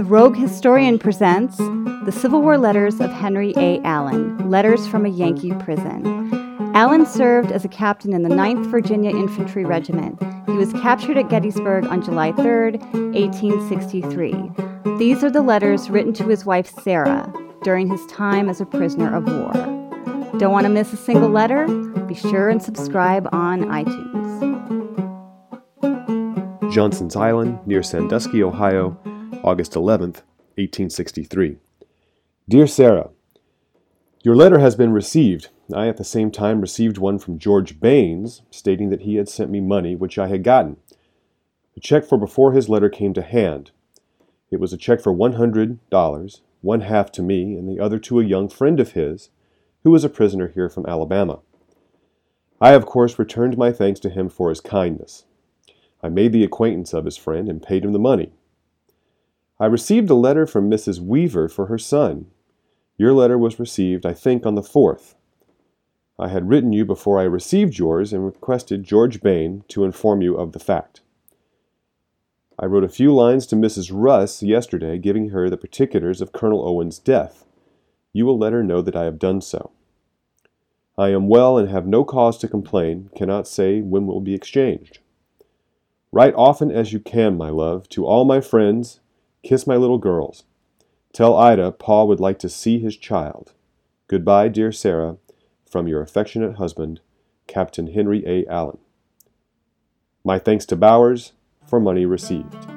The Rogue Historian presents The Civil War Letters of Henry A. Allen Letters from a Yankee Prison. Allen served as a captain in the 9th Virginia Infantry Regiment. He was captured at Gettysburg on July 3, 1863. These are the letters written to his wife Sarah during his time as a prisoner of war. Don't want to miss a single letter? Be sure and subscribe on iTunes. Johnson's Island, near Sandusky, Ohio, August 11th, 1863. Dear Sarah, Your letter has been received. I at the same time received one from George Baines, stating that he had sent me money which I had gotten. The check for before his letter came to hand. It was a check for $100, one half to me and the other to a young friend of his, who was a prisoner here from Alabama. I, of course, returned my thanks to him for his kindness. I made the acquaintance of his friend and paid him the money. I received a letter from Mrs. Weaver for her son. Your letter was received, I think, on the 4th. I had written you before I received yours and requested George Bain to inform you of the fact. I wrote a few lines to Mrs. Russ yesterday giving her the particulars of Colonel Owen's death. You will let her know that I have done so. I am well and have no cause to complain, cannot say when will be exchanged. Write often as you can, my love, to all my friends. Kiss my little girls. Tell Ida Pa would like to see his child. Goodbye, dear Sarah, from your affectionate husband, Captain Henry A. Allen. My thanks to Bowers for money received.